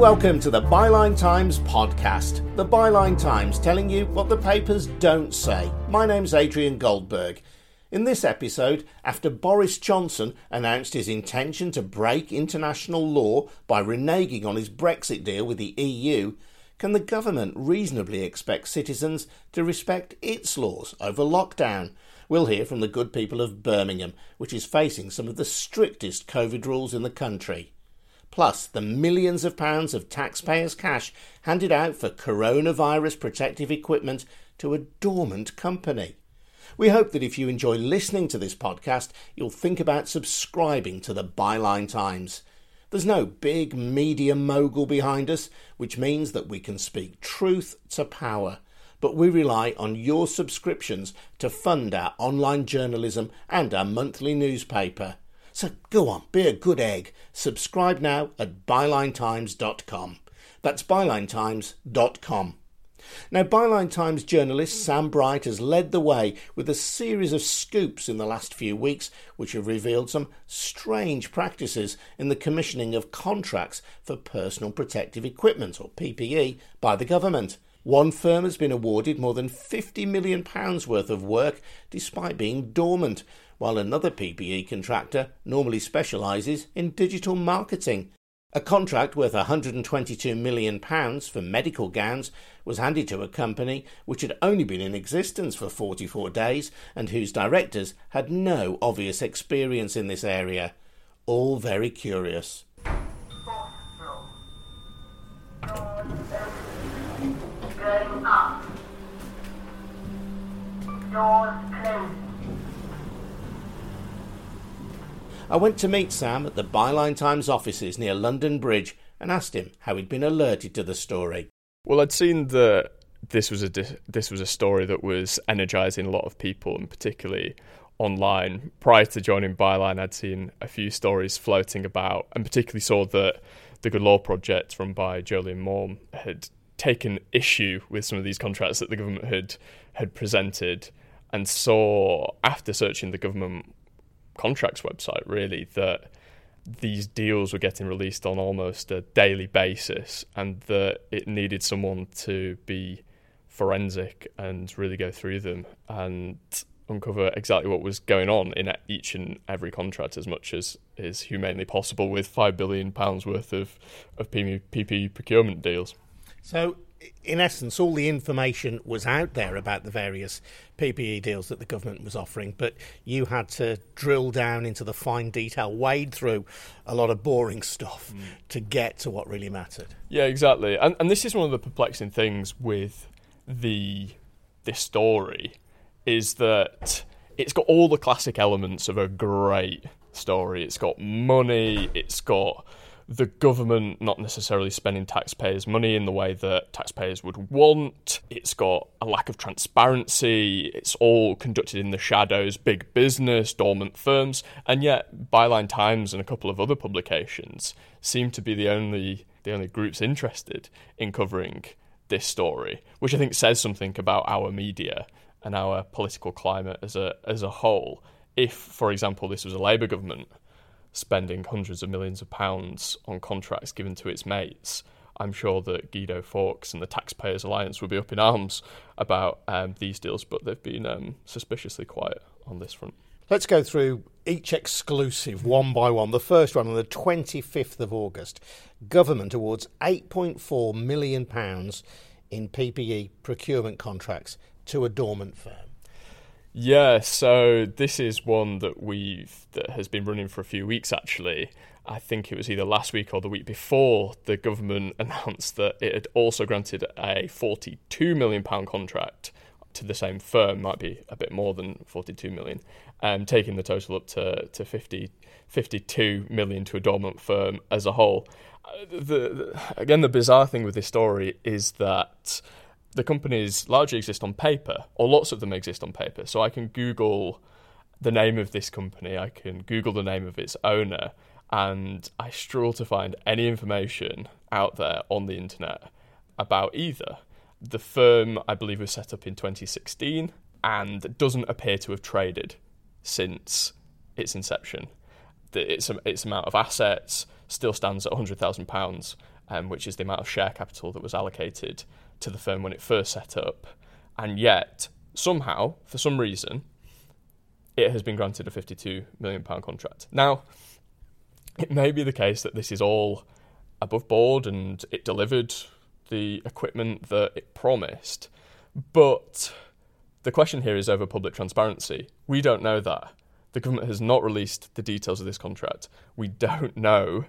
welcome to the Byline Times podcast. The Byline Times telling you what the papers don't say. My name's Adrian Goldberg. In this episode, after Boris Johnson announced his intention to break international law by reneging on his Brexit deal with the EU, can the government reasonably expect citizens to respect its laws over lockdown? We'll hear from the good people of Birmingham, which is facing some of the strictest COVID rules in the country plus the millions of pounds of taxpayers' cash handed out for coronavirus protective equipment to a dormant company. We hope that if you enjoy listening to this podcast, you'll think about subscribing to the Byline Times. There's no big media mogul behind us, which means that we can speak truth to power. But we rely on your subscriptions to fund our online journalism and our monthly newspaper. So go on, be a good egg. Subscribe now at bylinetimes.com. That's bylinetimes.com. Now, Byline Times journalist Sam Bright has led the way with a series of scoops in the last few weeks which have revealed some strange practices in the commissioning of contracts for personal protective equipment, or PPE, by the government. One firm has been awarded more than £50 million worth of work despite being dormant, while another PPE contractor normally specialises in digital marketing. A contract worth £122 million for medical gowns was handed to a company which had only been in existence for 44 days and whose directors had no obvious experience in this area. All very curious. I went to meet Sam at the Byline Times offices near London Bridge and asked him how he'd been alerted to the story. Well, I'd seen that this was a this was a story that was energising a lot of people, and particularly online. Prior to joining Byline, I'd seen a few stories floating about, and particularly saw that the Good Law Project, run by Jolyon Maugham, had taken issue with some of these contracts that the government had had presented, and saw after searching the government contracts website really that these deals were getting released on almost a daily basis and that it needed someone to be forensic and really go through them and uncover exactly what was going on in each and every contract as much as is humanely possible with five billion pounds worth of of PP procurement deals. So in essence, all the information was out there about the various PPE deals that the government was offering, but you had to drill down into the fine detail, wade through a lot of boring stuff mm. to get to what really mattered. Yeah, exactly. And, and this is one of the perplexing things with the this story is that it's got all the classic elements of a great story. It's got money. It's got the government not necessarily spending taxpayers' money in the way that taxpayers would want. It's got a lack of transparency. It's all conducted in the shadows, big business, dormant firms, and yet Byline Times and a couple of other publications seem to be the only the only groups interested in covering this story, which I think says something about our media and our political climate as a as a whole. If, for example, this was a Labour government spending hundreds of millions of pounds on contracts given to its mates, I'm sure that Guido Fawkes and the Taxpayers Alliance would be up in arms about um, these deals, but they've been um, suspiciously quiet on this front. Let's go through each exclusive one by one. The first one on the 25th of August. Government awards £8.4 million in PPE procurement contracts to a dormant firm. Yeah, so this is one that we've that has been running for a few weeks actually. I think it was either last week or the week before the government announced that it had also granted a 42 million pound contract to the same firm, might be a bit more than 42 million, um, taking the total up to, to 50, 52 million to a dormant firm as a whole. Uh, the, the, again, the bizarre thing with this story is that the companies largely exist on paper, or lots of them exist on paper. So I can Google the name of this company, I can Google the name of its owner, and I struggle to find any information out there on the internet about either. The firm, I believe, was set up in 2016 and doesn't appear to have traded since its inception. Its, its amount of assets still stands at £100,000 um, which is the amount of share capital that was allocated to the firm when it first set up. And yet, somehow, for some reason, it has been granted a £52 million contract. Now, it may be the case that this is all above board and it delivered the equipment that it promised, but the question here is over public transparency. We don't know that. The government has not released the details of this contract. We don't know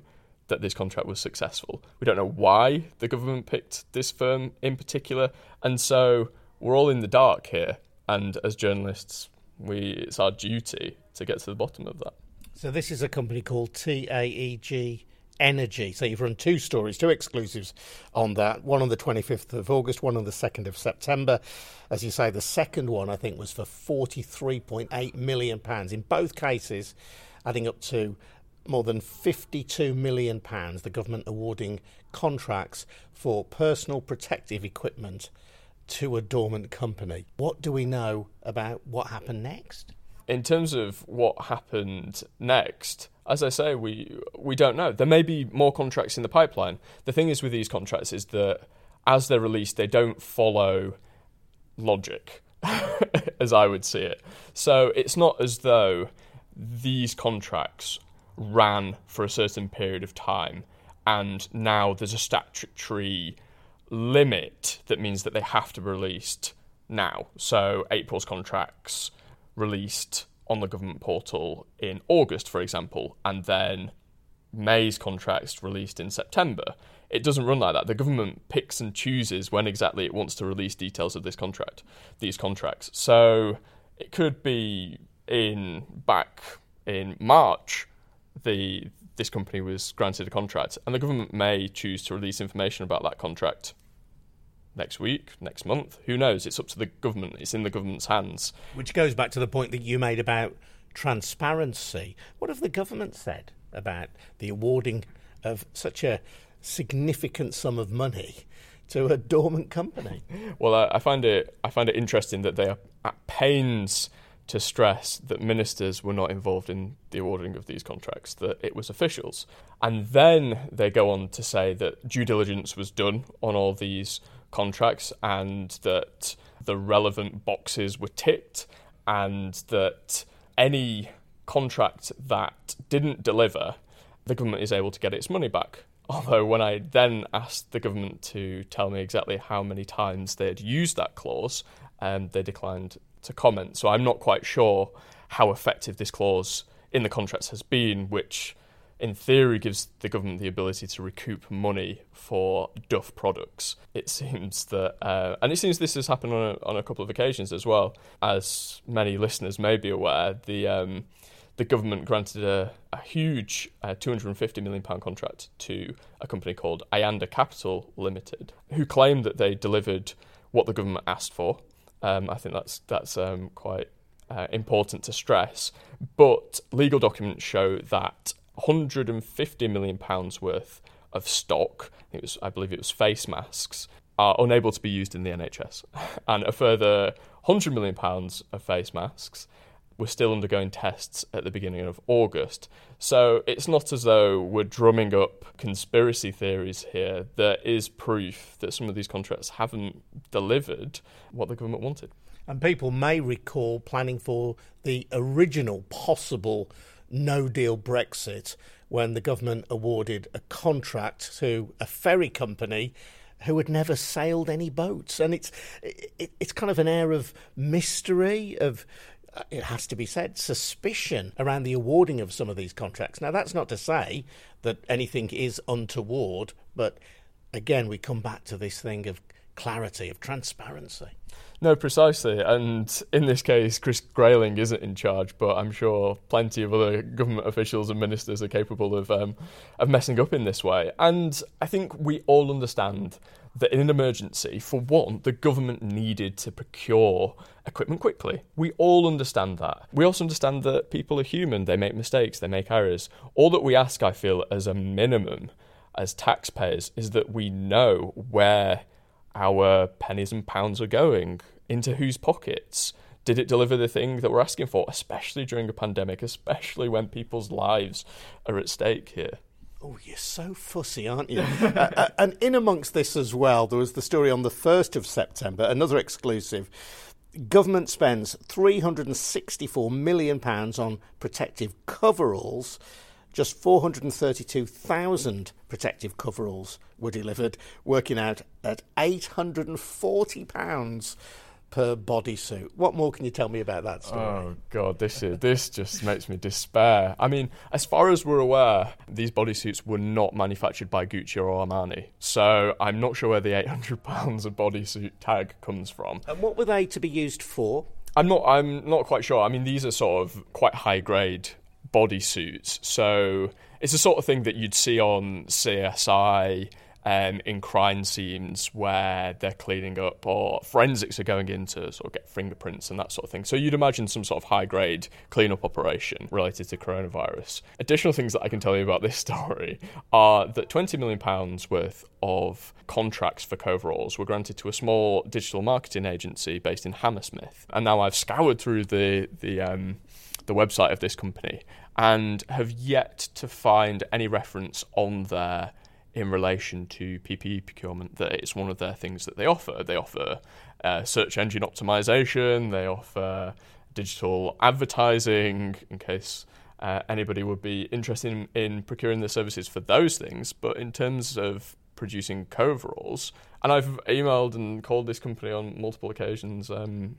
that this contract was successful. We don't know why the government picked this firm in particular, and so we're all in the dark here. And as journalists, we it's our duty to get to the bottom of that. So this is a company called TAEG Energy. So you've run two stories, two exclusives on that. One on the 25th of August, one on the 2nd of September. As you say, the second one I think was for 43.8 million pounds. In both cases, adding up to more than 52 million pounds. The government awarding contracts for personal protective equipment to a dormant company. What do we know about what happened next? in terms of what happened next, as I say, we we don't know. There may be more contracts in the pipeline. The thing is with these contracts is that as they're released, they don't follow logic, as I would see it. So it's not as though these contracts ran for a certain period of time and now there's a statutory limit that means that they have to be released now. So April's contracts released on the government portal in August, for example, and then May's contracts released in September. It doesn't run like that. The government picks and chooses when exactly it wants to release details of this contract, these contracts. So it could be in back in March, the this company was granted a contract, and the government may choose to release information about that contract next week, next month. Who knows? It's up to the government. It's in the government's hands. Which goes back to the point that you made about transparency. What have the government said about the awarding of such a significant sum of money to a dormant company? Well, I, I find it I find it interesting that they are at pains to stress that ministers were not involved in the awarding of these contracts, that it was officials. And then they go on to say that due diligence was done on all these contracts and that the relevant boxes were ticked and that any contract that didn't deliver, the government is able to get its money back. Although, when I then asked the government to tell me exactly how many times they had used that clause, um, they declined to comment. So I'm not quite sure how effective this clause in the contracts has been, which in theory gives the government the ability to recoup money for duff products. It seems that, uh, and it seems this has happened on a, on a couple of occasions as well. As many listeners may be aware, the um, the government granted a, a huge uh, 250 million pound contract to a company called Ayanda Capital Limited, who claimed that they delivered what the government asked for. Um, I think that's that's um, quite uh, important to stress. But legal documents show that 150 million pounds worth of stock. It was, I believe, it was face masks are unable to be used in the NHS, and a further 100 million pounds of face masks were still undergoing tests at the beginning of August. So it's not as though we're drumming up conspiracy theories here. There is proof that some of these contracts haven't delivered what the government wanted. And people may recall planning for the original possible no deal Brexit when the government awarded a contract to a ferry company who had never sailed any boats. And it's, it, it's kind of an air of mystery, of it has to be said, suspicion around the awarding of some of these contracts. Now, that's not to say that anything is untoward, but again, we come back to this thing of clarity, of transparency. No, precisely. And in this case, Chris Grayling isn't in charge, but I'm sure plenty of other government officials and ministers are capable of um, of messing up in this way. And I think we all understand that in an emergency, for one, the government needed to procure equipment quickly. We all understand that. We also understand that people are human, they make mistakes, they make errors. All that we ask, I feel, as a minimum, as taxpayers, is that we know where our pennies and pounds are going, into whose pockets. Did it deliver the thing that we're asking for, especially during a pandemic, especially when people's lives are at stake here? Oh, you're so fussy, aren't you? uh, uh, and in amongst this as well, there was the story on the 1st of September, another exclusive. Government spends £364 million on protective coveralls. Just 432,000 protective coveralls were delivered, working out at £840 per bodysuit. What more can you tell me about that story? Oh god, this is this just makes me despair. I mean, as far as we're aware, these bodysuits were not manufactured by Gucci or Armani, so I'm not sure where the 800 pounds of bodysuit tag comes from. And what were they to be used for? I'm not. I'm not quite sure. I mean, these are sort of quite high grade bodysuits, so it's the sort of thing that you'd see on CSI um, in crime scenes where they're cleaning up or forensics are going in to sort of get fingerprints and that sort of thing. So you'd imagine some sort of high grade cleanup operation related to coronavirus. Additional things that I can tell you about this story are that £20 million worth of contracts for coveralls were granted to a small digital marketing agency based in Hammersmith. And now I've scoured through the, the, um, the website of this company and have yet to find any reference on there in relation to PPE procurement that it's one of their things that they offer. They offer uh, search engine optimization, they offer digital advertising in case uh, anybody would be interested in, in, procuring the services for those things. But in terms of producing coveralls, and I've emailed and called this company on multiple occasions um,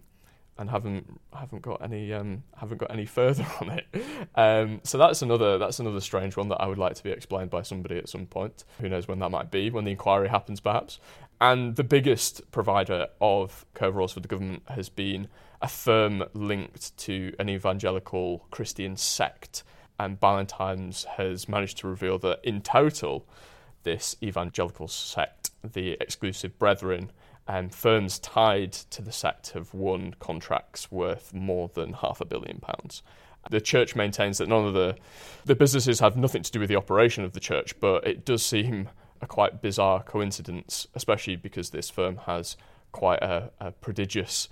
and haven't haven't got any um, haven't got any further on it. Um, so that's another that's another strange one that I would like to be explained by somebody at some point. Who knows when that might be? When the inquiry happens, perhaps. And the biggest provider of coveralls for the government has been a firm linked to an evangelical Christian sect. And Byline Times has managed to reveal that in total, this evangelical sect, the Exclusive Brethren, um, firms tied to the sect have won contracts worth more than half a billion pounds. The church maintains that none of the the businesses have nothing to do with the operation of the church, but it does seem a quite bizarre coincidence, especially because this firm has quite a, a prodigious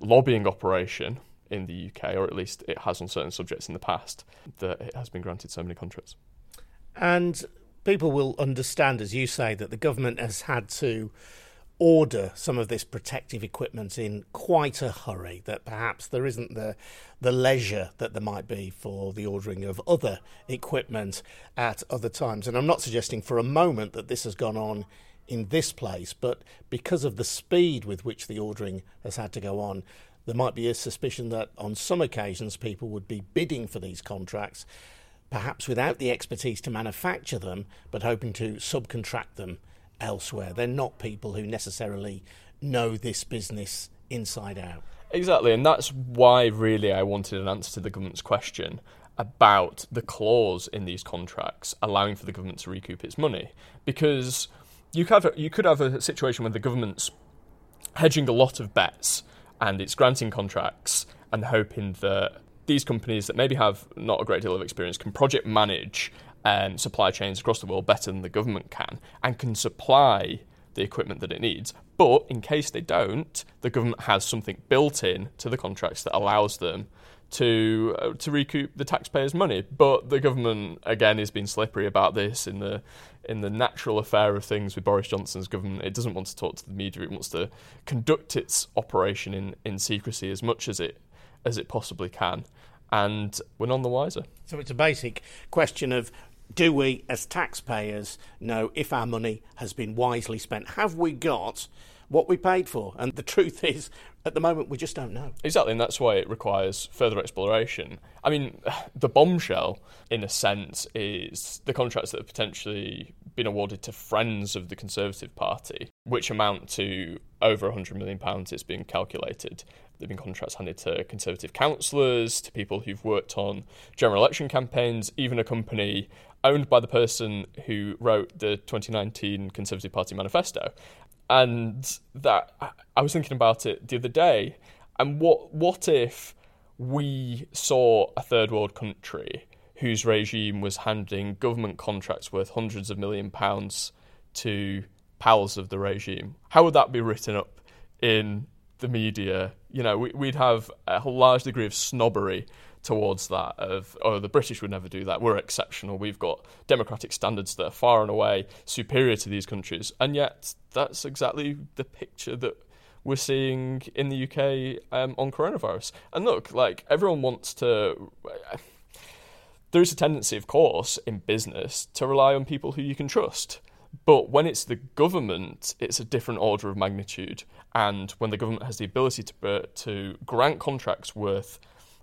lobbying operation in the UK, or at least it has on certain subjects in the past, that it has been granted so many contracts. And people will understand, as you say, that the government has had to order some of this protective equipment in quite a hurry, that perhaps there isn't the, the leisure that there might be for the ordering of other equipment at other times. And I'm not suggesting for a moment that this has gone on in this place, but because of the speed with which the ordering has had to go on, there might be a suspicion that on some occasions people would be bidding for these contracts, perhaps without the expertise to manufacture them, but hoping to subcontract them elsewhere. They're not people who necessarily know this business inside out. Exactly, and that's why really I wanted an answer to the government's question about the clause in these contracts allowing for the government to recoup its money. Because you could have a, you could have a situation where the government's hedging a lot of bets and it's granting contracts and hoping that these companies that maybe have not a great deal of experience can project manage um, supply chains across the world better than the government can and can supply the equipment that it needs. But in case they don't, the government has something built in to the contracts that allows them to uh, to recoup the taxpayers' money. But the government again is being slippery about this in the in the natural affair of things with Boris Johnson's government. It doesn't want to talk to the media. It wants to conduct its operation in, in secrecy as much as it as it possibly can. And we're none the wiser. So it's a basic question of do we, as taxpayers, know if our money has been wisely spent? Have we got what we paid for? And the truth is, at the moment, we just don't know. Exactly, and that's why it requires further exploration. I mean, the bombshell, in a sense, is the contracts that have potentially been awarded to friends of the Conservative Party, which amount to over £100 million, it's been calculated. There have been contracts handed to Conservative councillors, to people who've worked on general election campaigns, even a company owned by the person who wrote the 2019 Conservative Party manifesto. And that I was thinking about it the other day. And what what if we saw a third world country whose regime was handing government contracts worth hundreds of million pounds to pals of the regime? How would that be written up in the media? You know, we, would have a large degree of snobbery towards that of oh the British would never do that we're exceptional we've got democratic standards that are far and away superior to these countries and yet that's exactly the picture that we're seeing in the UK um, on coronavirus and look like everyone wants to there is a tendency of course in business to rely on people who you can trust but when it's the government, it's a different order of magnitude. And when the government has the ability to, uh, to grant contracts worth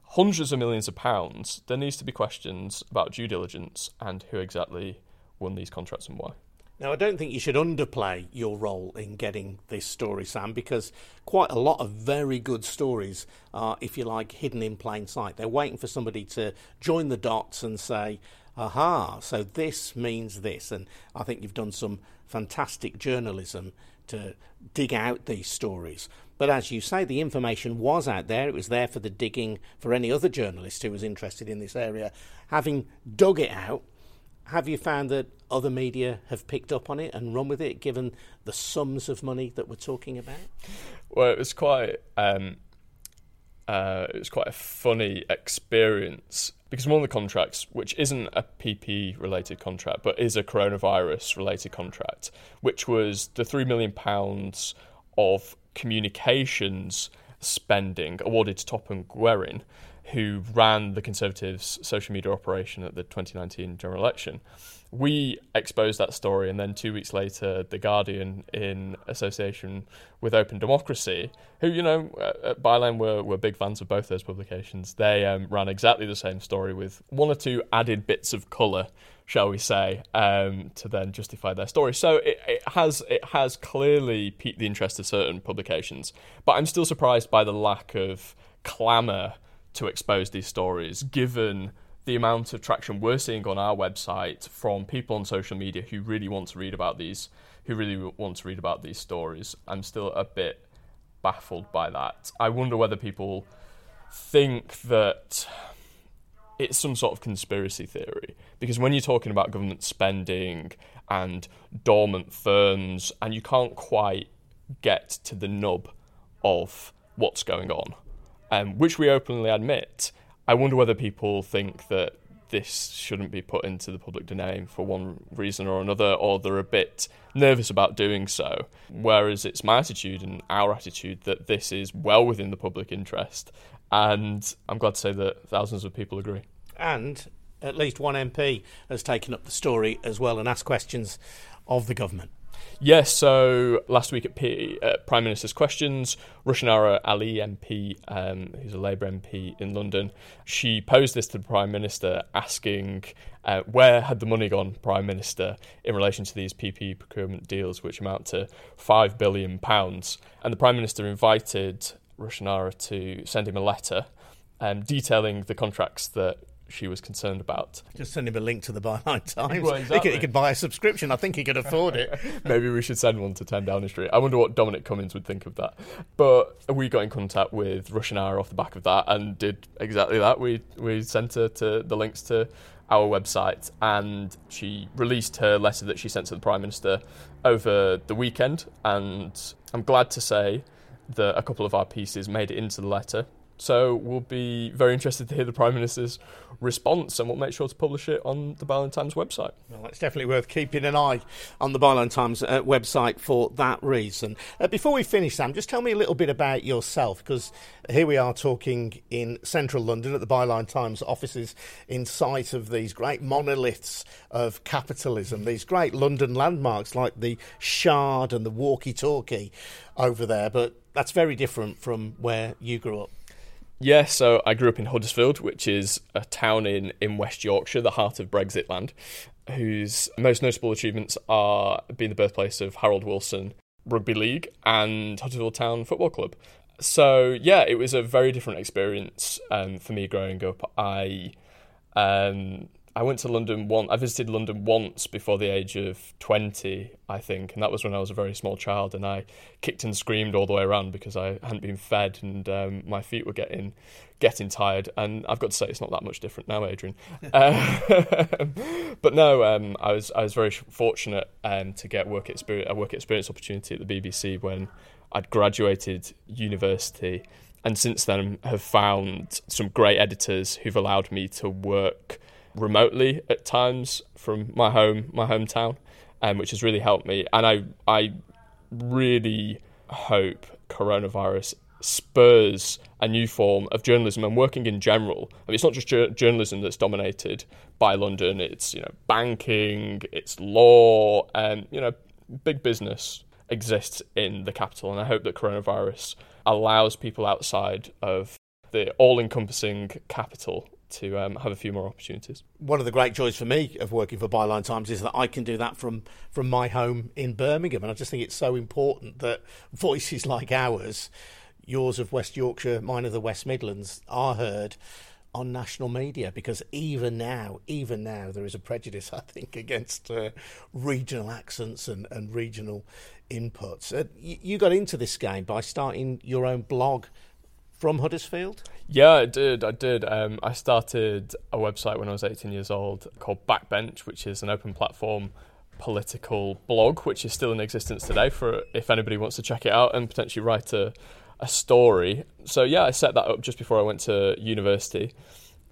hundreds of millions of pounds, there needs to be questions about due diligence and who exactly won these contracts and why. Now, I don't think you should underplay your role in getting this story, Sam, because quite a lot of very good stories are, if you like, hidden in plain sight. They're waiting for somebody to join the dots and say, aha, so this means this. And I think you've done some fantastic journalism to dig out these stories. But as you say, the information was out there. It was there for the digging for any other journalist who was interested in this area. Having dug it out, have you found that other media have picked up on it and run with it, given the sums of money that we're talking about? Well, it was quite um, uh, it was quite a funny experience because one of the contracts, which isn't a PP related contract but is a coronavirus related contract, which was the three million pounds of communications spending awarded to Topham Guerin, who ran the Conservatives' social media operation at the 2019 general election we exposed that story, and then two weeks later, The Guardian, in association with Open Democracy, who, you know, at Byline were, were big fans of both those publications, they um, ran exactly the same story with one or two added bits of colour, shall we say, um, to then justify their story. So it, it, has, it has clearly piqued the interest of certain publications, but I'm still surprised by the lack of clamour to expose these stories, given the amount of traction we're seeing on our website from people on social media who really want to read about these, who really want to read about these stories. I'm still a bit baffled by that. I wonder whether people think that it's some sort of conspiracy theory because when you're talking about government spending and dormant firms and you can't quite get to the nub of what's going on um, which we openly admit I wonder whether people think that this shouldn't be put into the public domain for one reason or another, or they're a bit nervous about doing so. Whereas it's my attitude and our attitude that this is well within the public interest. And I'm glad to say that thousands of people agree. And at least one MP has taken up the story as well and asked questions of the government. Yes, so last week at P- uh, Prime Minister's Questions, Rushanara Ali MP, um, who's a Labour MP in London, she posed this to the Prime Minister asking uh, where had the money gone, Prime Minister, in relation to these PP procurement deals, which amount to £5 billion. And the Prime Minister invited Rushanara to send him a letter um, detailing the contracts that she was concerned about. Just send him a link to the Byline Times. Well, exactly. he, could, he, could, buy a subscription. I think he could afford it. Maybe we should send one to 10 Downing Street. I wonder what Dominic Cummings would think of that. But we got in contact with Rushanara off the back of that and did exactly that. We, we sent her to the links to our website and she released her letter that she sent to the Prime Minister over the weekend. And I'm glad to say that a couple of our pieces made it into the letter so we'll be very interested to hear the Prime Minister's response and we'll make sure to publish it on the Byline Times website. Well, it's definitely worth keeping an eye on the Byline Times uh, website for that reason. Uh, before we finish, Sam, just tell me a little bit about yourself because here we are talking in central London at the Byline Times offices in sight of these great monoliths of capitalism, these great London landmarks like the Shard and the walkie talkie over there. But that's very different from where you grew up. Yeah, so I grew up in Huddersfield, which is a town in, in West Yorkshire, the heart of Brexit land, whose most notable achievements are being the birthplace of Harold Wilson Rugby League and Huddersfield Town Football Club. So yeah, it was a very different experience um, for me growing up. I um, I went to London one. I visited London once before the age of twenty, I think, and that was when I was a very small child, and I kicked and screamed all the way around because I hadn't been fed and um, my feet were getting getting tired. And I've got to say, it's not that much different now, Adrian. uh, but no, um, I was I was very fortunate um, to get work experience a work experience opportunity at the BBC when I'd graduated university and since then have found some great editors who've allowed me to work remotely at times from my home, my hometown, um, which has really helped me. And I, I really hope coronavirus spurs a new form of journalism and working in general. I mean, it's not just ju- journalism that's dominated by London. It's you know banking, it's law, and you know big business exists in the capital. And I hope that coronavirus allows people outside of the all-encompassing capital to um, have a few more opportunities. One of the great joys for me of working for Byline Times is that I can do that from from my home in Birmingham, and I just think it's so important that voices like ours, yours of West Yorkshire, mine of the West Midlands, are heard on national media because even now, even now, there is a prejudice, I think, against uh, regional accents and, and regional inputs. Uh, you, you got into this game by starting your own blog from Huddersfield? Yeah, I did. I did. Um, I started a website when I was 18 years old called Backbench, which is an open platform political blog, which is still in existence today for if anybody wants to check it out and potentially write a, a story. So, yeah, I set that up just before I went to university.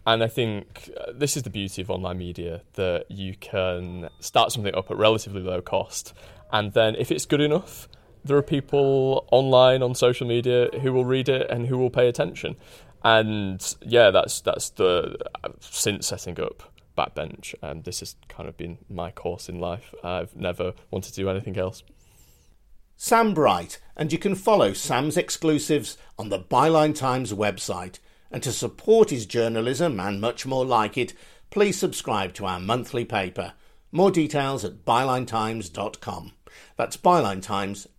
And I think uh, this is the beauty of online media that you can start something up at relatively low cost. And then if it's good enough, there are people online on social media who will read it and who will pay attention. And yeah, that's that's the since setting up Backbench, and um, this has kind of been my course in life. I've never wanted to do anything else. Sam Bright, and you can follow Sam's exclusives on the Byline Times website. And to support his journalism and much more like it, please subscribe to our monthly paper. More details at bylinetimes.com. That's bylinetimes.com.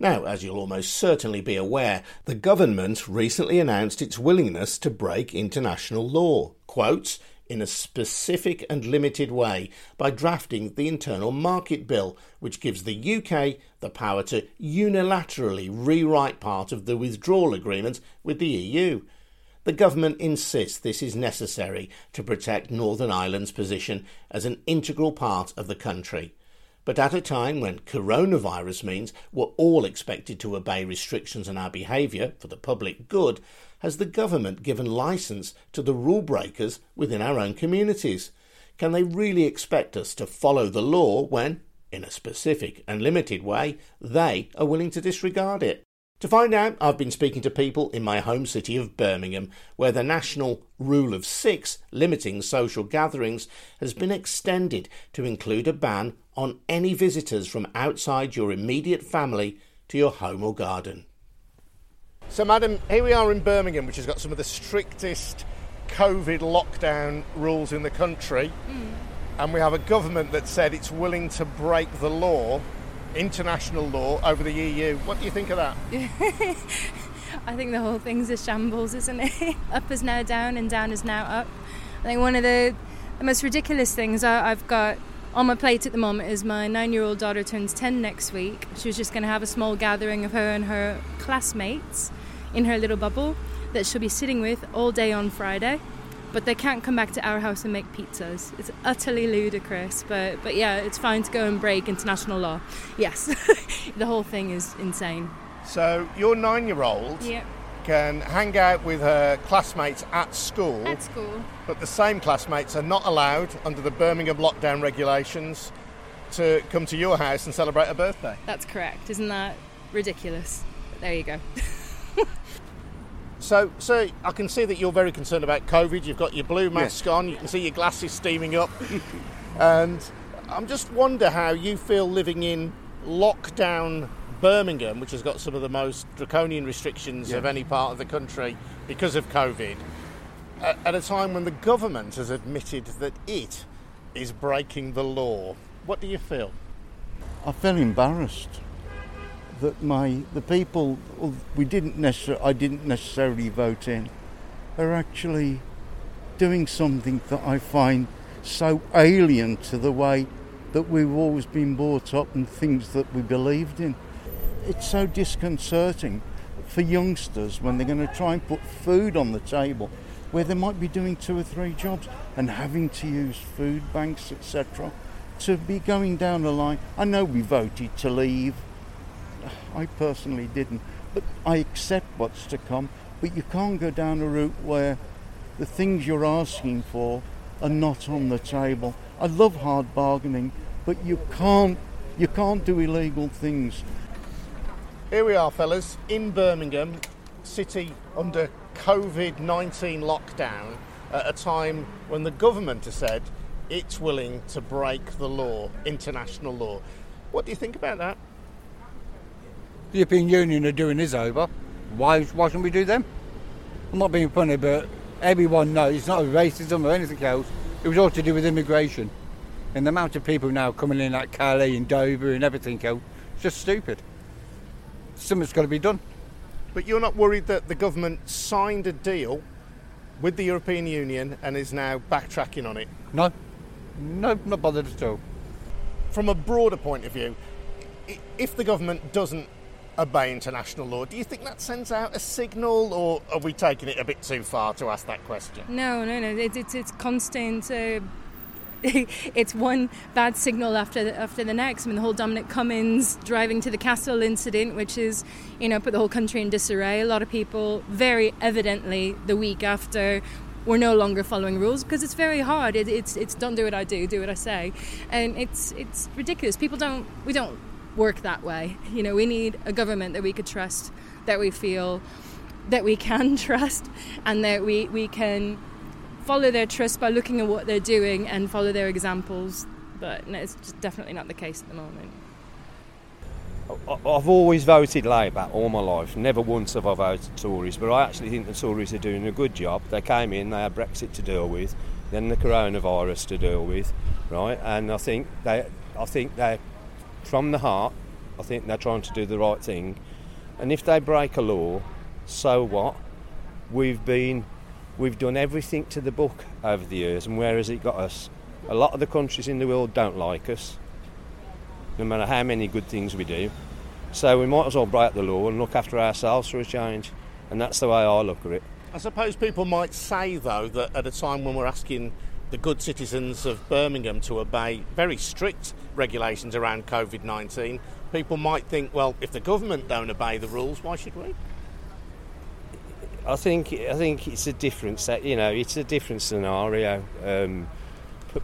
Now, as you'll almost certainly be aware, the government recently announced its willingness to break international law, quotes, in a specific and limited way by drafting the Internal Market Bill, which gives the UK the power to unilaterally rewrite part of the withdrawal agreement with the EU. The government insists this is necessary to protect Northern Ireland's position as an integral part of the country. But at a time when coronavirus means we're all expected to obey restrictions on our behaviour for the public good, has the government given licence to the rule breakers within our own communities? Can they really expect us to follow the law when, in a specific and limited way, they are willing to disregard it? To find out, I've been speaking to people in my home city of Birmingham, where the national rule of six limiting social gatherings has been extended to include a ban on any visitors from outside your immediate family to your home or garden. So, madam, here we are in Birmingham, which has got some of the strictest COVID lockdown rules in the country. Mm. And we have a government that said it's willing to break the law international law over the EU. What do you think of that? I think the whole thing's a shambles, isn't it? up is now down and down is now up. I think one of the, the most ridiculous things I, I've got on my plate at the moment is my nine year old daughter turns 10 next week. She was just going to have a small gathering of her and her classmates in her little bubble that she'll be sitting with all day on Friday but they can't come back to our house and make pizzas. It's utterly ludicrous, but but yeah, it's fine to go and break international law. Yes, the whole thing is insane. So your nine-year-old yeah. Can hang out with her classmates at school. At school. But the same classmates are not allowed under the Birmingham lockdown regulations to come to your house and celebrate a birthday. That's correct. Isn't that ridiculous? But there you go. So, so I can see that you're very concerned about COVID. You've got your blue mask yes. on. You can see your glasses steaming up, and I'm just wonder how you feel living in lockdown Birmingham, which has got some of the most draconian restrictions of any part of the country because of COVID, at a time when the government has admitted that it is breaking the law. What do you feel? I feel embarrassed that my the people we didn't necessarily I didn't necessarily vote in are actually doing something that I find so alien to the way that we've always been brought up and things that we believed in. It's so disconcerting for youngsters when they're going to try and put food on the table where they might be doing two or three jobs and having to use food banks, etc. To be going down the line, I know we voted to leave I personally didn't. But I accept what's to come. But you can't go down a route where the things you're asking for are not on the table. I love hard bargaining, but you can't you can't do illegal things. Here we are, fellas, in Birmingham, city under COVID 19 lockdown at a time when the government has said it's willing to break the law, international law. What do you think about that? The European Union are doing this over. Why, why shouldn't we do them? I'm not being funny, but everyone knows it's not racism or anything else. It was all to do with immigration. And the amount of people now coming in like Calais and Dover and everything else, it's just stupid. Something's got to be done. But you're not worried that the government signed a deal with the European Union and is now backtracking on it? No, no, not bothered at all. From a broader point of view, if the government doesn't obey international law, do you think that sends out a signal, or are we taking it a bit too far to ask that question? No, no, no. It's it's, it's constant. Uh, it's one bad signal after the, after the next. I mean, the whole Dominic Cummings driving to the castle incident, which is, you know, put the whole country in disarray. A lot of people, very evidently, the week after, were no longer following rules because it's very hard. It, it's it's don't do what I do, do what I say, and it's it's ridiculous. People don't we don't work that way. You know, we need a government that we could trust, that we feel that we can trust, and that we we can follow their trust by looking at what they're doing and follow their examples. But no, it's definitely not the case at the moment. I've always voted Labour all my life. Never once have I voted Tories, but I actually think the Tories are doing a good job. They came in, they had Brexit to deal with, then the coronavirus to deal with, right? And I think they, I think they, from the heart, I think they're trying to do the right thing. And if they break a law, so what? We've been We've done everything to the book over the years, and where has it got us? A lot of the countries in the world don't like us, no matter how many good things we do. So we might as well break the law and look after ourselves for a change, and that's the way I look at it. I suppose people might say, though, that at a time when we're asking the good citizens of Birmingham to obey very strict regulations around COVID 19, people might think, well, if the government don't obey the rules, why should we? I think I think it's a different set. You know, it's a different scenario. Um,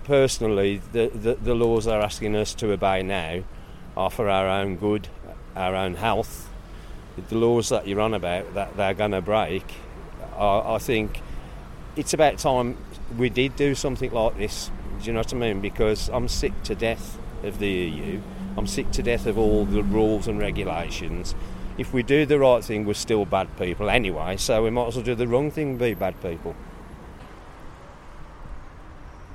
personally, the, the, the laws they're asking us to obey now are for our own good, our own health. The laws that you're on about that they're going to break, I, I think it's about time we did do something like this. Do you know what I mean? Because I'm sick to death of the EU. I'm sick to death of all the rules and regulations if we do the right thing, we're still bad people anyway, so we might as well do the wrong thing and be bad people.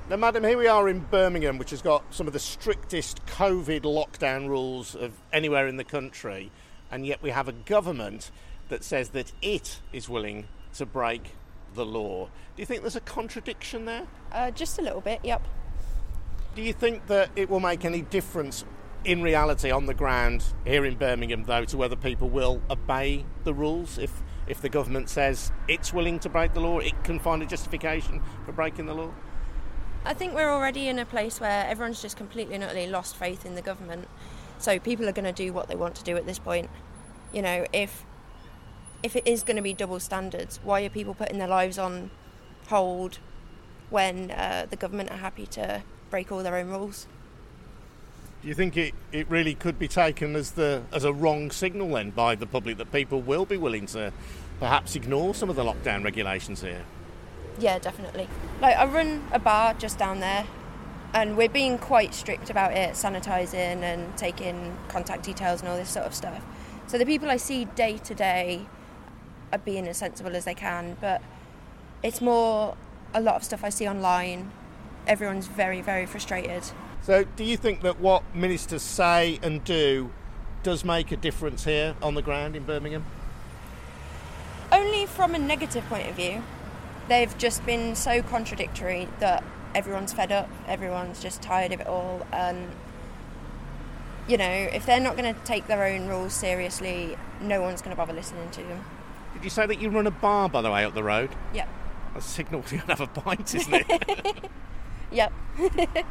Now, madam, here we are in Birmingham, which has got some of the strictest COVID lockdown rules of anywhere in the country, and yet we have a government that says that it is willing to break the law. Do you think there's a contradiction there? Uh, just a little bit, yep. Do you think that it will make any difference in reality on the ground here in Birmingham, though, to whether people will obey the rules. If if the government says it's willing to break the law, it can find a justification for breaking the law. I think we're already in a place where everyone's just completely and utterly lost faith in the government. So people are going to do what they want to do at this point. You know, if if it is going to be double standards, why are people putting their lives on hold when uh, the government are happy to break all their own rules? Do you think it, it really could be taken as the as a wrong signal then by the public that people will be willing to perhaps ignore some of the lockdown regulations here? Yeah, definitely. Like I run a bar just down there and we're being quite strict about it, sanitising and taking contact details and all this sort of stuff. So the people I see day to day are being as sensible as they can, but it's more a lot of stuff I see online. Everyone's very, very frustrated so, do you think that what ministers say and do does make a difference here on the ground in Birmingham? Only from a negative point of view. They've just been so contradictory that everyone's fed up, everyone's just tired of it all. And, you know, if they're not going to take their own rules seriously, no one's going to bother listening to them. Did you say that you run a bar, by the way, up the road? Yep. A signal to have a pint, isn't it? yep.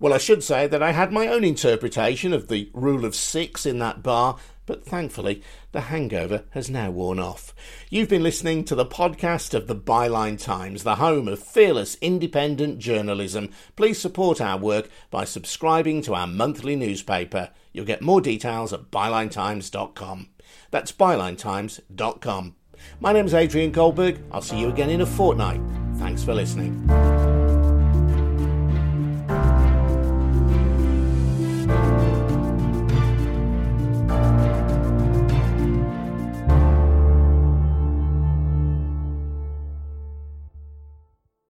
Well, I should say that I had my own interpretation of the rule of six in that bar, but thankfully the hangover has now worn off. You've been listening to the podcast of the Byline Times, the home of fearless independent journalism. Please support our work by subscribing to our monthly newspaper. You'll get more details at bylinetimes.com. That's bylinetimes.com. My name's Adrian Goldberg. I'll see you again in a fortnight. Thanks for listening.